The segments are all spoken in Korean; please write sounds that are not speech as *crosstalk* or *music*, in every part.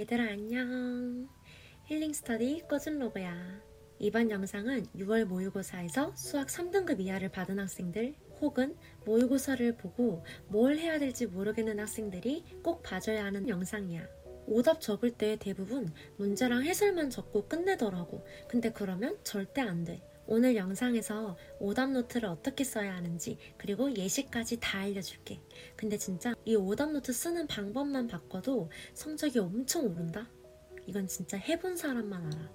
얘들아 안녕. 힐링 스터디 꺼진 로그야. 이번 영상은 6월 모의고사에서 수학 3등급 이하를 받은 학생들 혹은 모의고사를 보고 뭘 해야 될지 모르겠는 학생들이 꼭 봐줘야 하는 영상이야. 오답 적을 때 대부분 문제랑 해설만 적고 끝내더라고. 근데 그러면 절대 안 돼. 오늘 영상에서 오답 노트를 어떻게 써야 하는지 그리고 예시까지 다 알려줄게. 근데 진짜 이 오답 노트 쓰는 방법만 바꿔도 성적이 엄청 오른다? 이건 진짜 해본 사람만 알아.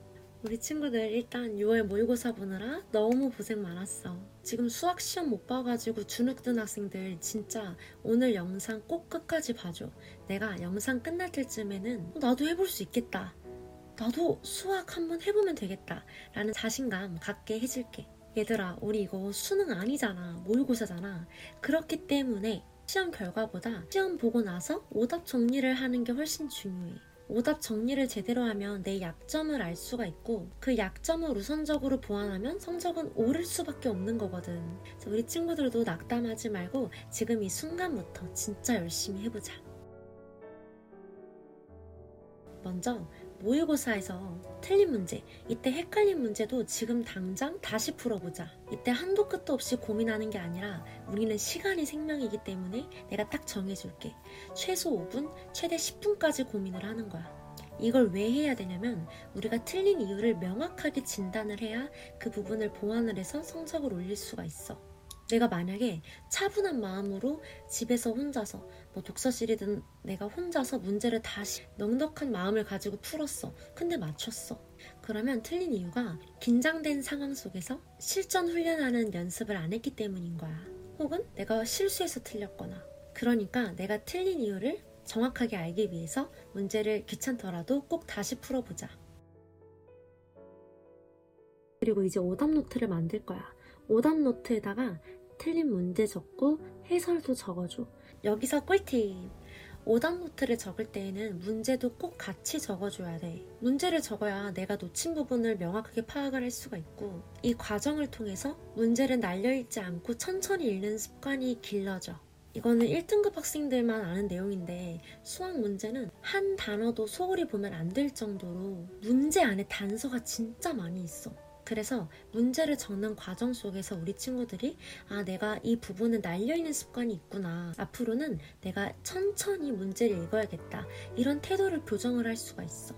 우리 친구들 일단 6월 모의고사 보느라 너무 고생 많았어. 지금 수학 시험 못 봐가지고 주눅 든 학생들 진짜 오늘 영상 꼭 끝까지 봐줘. 내가 영상 끝날 때쯤에는 어, 나도 해볼 수 있겠다. 나도 수학 한번 해보면 되겠다. 라는 자신감 갖게 해줄게. 얘들아, 우리 이거 수능 아니잖아. 모의고사잖아. 그렇기 때문에 시험 결과보다 시험 보고 나서 오답 정리를 하는 게 훨씬 중요해. 오답 정리를 제대로 하면 내 약점을 알 수가 있고 그 약점을 우선적으로 보완하면 성적은 오를 수밖에 없는 거거든. 우리 친구들도 낙담하지 말고 지금 이 순간부터 진짜 열심히 해보자. 먼저 모의고사에서 틀린 문제, 이때 헷갈린 문제도 지금 당장 다시 풀어보자. 이때 한도 끝도 없이 고민하는 게 아니라 우리는 시간이 생명이기 때문에 내가 딱 정해줄게. 최소 5분, 최대 10분까지 고민을 하는 거야. 이걸 왜 해야 되냐면 우리가 틀린 이유를 명확하게 진단을 해야 그 부분을 보완을 해서 성적을 올릴 수가 있어. 내가 만약에 차분한 마음으로 집에서 혼자서 뭐 독서실이든 내가 혼자서 문제를 다시 넉넉한 마음을 가지고 풀었어. 근데 맞췄어. 그러면 틀린 이유가 긴장된 상황 속에서 실전 훈련하는 연습을 안 했기 때문인 거야. 혹은 내가 실수해서 틀렸거나. 그러니까 내가 틀린 이유를 정확하게 알기 위해서 문제를 귀찮더라도 꼭 다시 풀어보자. 그리고 이제 오답 노트를 만들 거야. 오답 노트에다가 틀린 문제 적고 해설도 적어줘. 여기서 꿀팁! 오답 노트를 적을 때에는 문제도 꼭 같이 적어줘야 돼. 문제를 적어야 내가 놓친 부분을 명확하게 파악을 할 수가 있고, 이 과정을 통해서 문제를 날려읽지 않고 천천히 읽는 습관이 길러져. 이거는 1등급 학생들만 아는 내용인데 수학 문제는 한 단어도 소홀히 보면 안 될 정도로 문제 안에 단서가 진짜 많이 있어. 그래서 문제를 적는 과정 속에서 우리 친구들이 아, 내가 이 부분은 날려있는 습관이 있구나. 앞으로는 내가 천천히 문제를 읽어야겠다. 이런 태도를 교정을 할 수가 있어.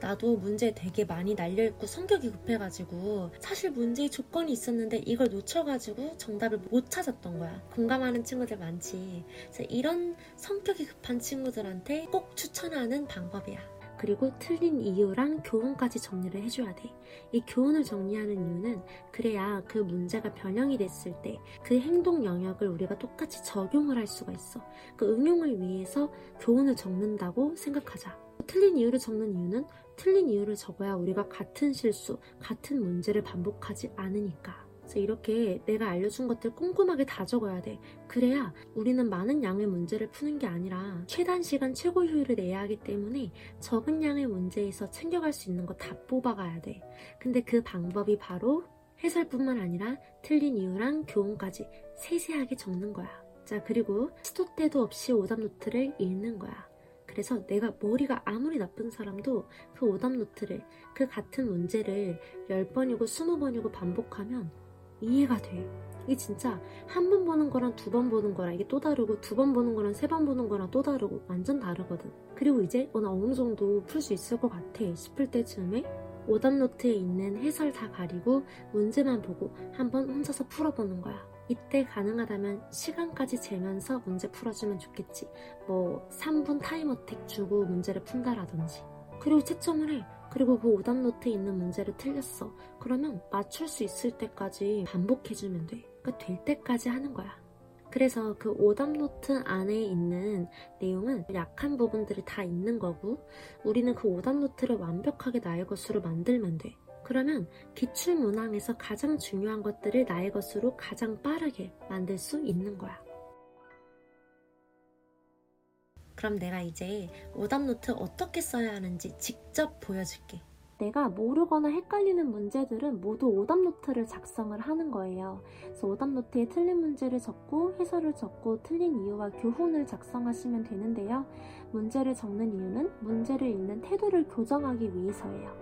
나도 문제 되게 많이 날려있고 성격이 급해가지고 사실 문제의 조건이 있었는데 이걸 놓쳐가지고 정답을 못 찾았던 거야. 공감하는 친구들 많지. 이런 성격이 급한 친구들한테 꼭 추천하는 방법이야. 그리고 틀린 이유랑 교훈까지 정리를 해줘야 돼. 이 교훈을 정리하는 이유는 그래야 그 문제가 변형이 됐을 때 그 행동 영역을 우리가 똑같이 적용을 할 수가 있어. 그 응용을 위해서 교훈을 적는다고 생각하자. 틀린 이유를 적는 이유는 틀린 이유를 적어야 우리가 같은 실수, 같은 문제를 반복하지 않으니까. 그래서 이렇게 내가 알려준 것들 꼼꼼하게 다 적어야 돼. 그래야 우리는 많은 양의 문제를 푸는 게 아니라 최단 시간 최고 효율을 내야 하기 때문에 적은 양의 문제에서 챙겨갈 수 있는 거 다 뽑아가야 돼. 근데 그 방법이 바로 해설뿐만 아니라 틀린 이유랑 교훈까지 세세하게 적는 거야. 자, 그리고 시도 때도 없이 오답 노트를 읽는 거야. 그래서 내가 머리가 아무리 나쁜 사람도 그 오답 노트를, 그 같은 문제를 10번이고 20번이고 반복하면 이해가 돼. 이게 진짜 한 번 보는 거랑 두 번 보는 거랑 이게 또 다르고 두 번 보는 거랑 세 번 보는 거랑 또 다르고 완전 다르거든. 그리고 이제 어, 나 어느 정도 풀 수 있을 것 같아 싶을 때쯤에 오답 노트에 있는 해설 다 가리고 문제만 보고 한번 혼자서 풀어보는 거야. 이때 가능하다면 시간까지 재면서 문제 풀어주면 좋겠지. 뭐 3분 time attack 주고 문제를 푼다라든지. 그리고 채점을 해. 그리고 그 오답 노트에 있는 문제를 틀렸어. 그러면 맞출 수 있을 때까지 반복해주면 돼. 그러니까 될 때까지 하는 거야. 그래서 그 오답 노트 안에 있는 내용은 약한 부분들이 다 있는 거고, 우리는 그 오답 노트를 완벽하게 나의 것으로 만들면 돼. 그러면 기출 문항에서 가장 중요한 것들을 나의 것으로 가장 빠르게 만들 수 있는 거야. 그럼 내가 이제 오답노트 어떻게 써야 하는지 직접 보여줄게. 내가 모르거나 헷갈리는 문제들은 모두 오답노트를 작성을 하는 거예요. 그래서 오답노트에 틀린 문제를 적고 해설을 적고 틀린 이유와 교훈을 작성하시면 되는데요. 문제를 적는 이유는 문제를 읽는 태도를 교정하기 위해서예요.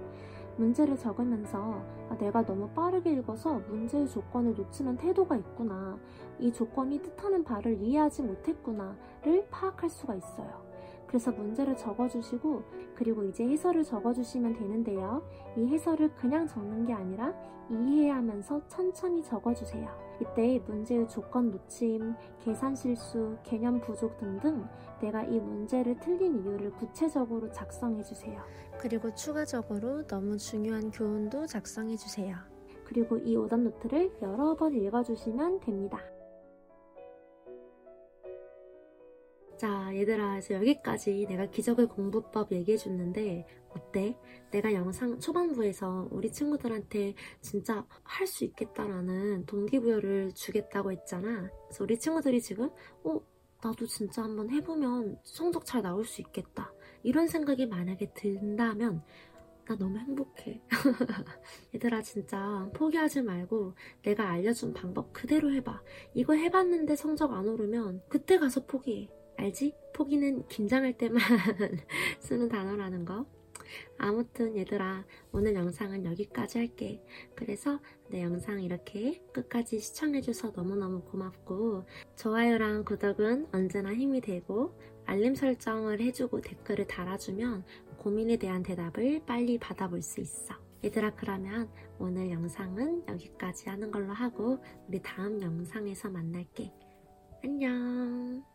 문제를 적으면서 아, 내가 너무 빠르게 읽어서 문제의 조건을 놓치는 태도가 있구나. 이 조건이 뜻하는 바를 이해하지 못했구나를 파악할 수가 있어요. 그래서 문제를 적어주시고 그리고 이제 해설을 적어주시면 되는데요. 이 해설을 그냥 적는 게 아니라 이해하면서 천천히 적어주세요. 이때 문제의 조건 놓침, 계산 실수, 개념 부족 등등 내가 이 문제를 틀린 이유를 구체적으로 작성해주세요. 그리고 추가적으로 너무 중요한 교훈도 작성해주세요. 그리고 이 오답 노트를 여러 번 읽어주시면 됩니다. 자, 얘들아, 이제 여기까지 내가 기적의 공부법 얘기해줬는데, 어때? 내가 영상 초반부에서 우리 친구들한테 진짜 할 수 있겠다라는 동기부여를 주겠다고 했잖아. 그래서 우리 친구들이 지금, 어, 나도 진짜 한번 해보면 성적 잘 나올 수 있겠다. 이런 생각이 만약에 든다면, 나 너무 행복해. *laughs* 얘들아, 진짜 포기하지 말고 내가 알려준 방법 그대로 해봐. 이거 해봤는데 성적 안 오르면 그때 가서 포기해. 알지? 포기는 긴장할 때만 *laughs* 쓰는 단어라는 거. 아무튼 얘들아 오늘 영상은 여기까지 할게. 그래서 내 영상 이렇게 끝까지 시청해줘서 너무너무 고맙고 좋아요랑 구독은 언제나 힘이 되고 알림 설정을 해주고 댓글을 달아주면 고민에 대한 대답을 빨리 받아볼 수 있어. 얘들아 그러면 오늘 영상은 여기까지 하는 걸로 하고 우리 다음 영상에서 만날게. 안녕.